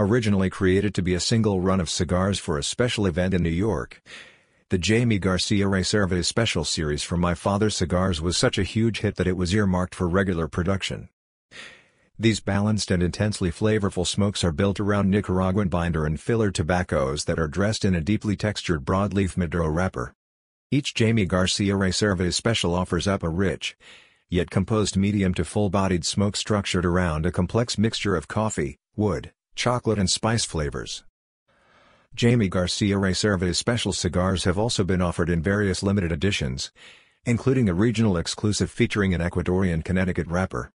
Originally created to be a single run of cigars for a special event in New York, the Jamie Garcia Reserva Special Series from My Father's Cigars was such a huge hit that it was earmarked for regular production. These balanced and intensely flavorful smokes are built around Nicaraguan binder and filler tobaccos that are dressed in a deeply textured broadleaf Maduro wrapper. Each Jamie Garcia Reserva Special offers up a rich, yet composed medium to full-bodied smoke structured around a complex mixture of coffee, wood, chocolate and spice flavors. Jaime Garcia Reserva special cigars have also been offered in various limited editions, including a regional exclusive featuring an Ecuadorian Connecticut wrapper.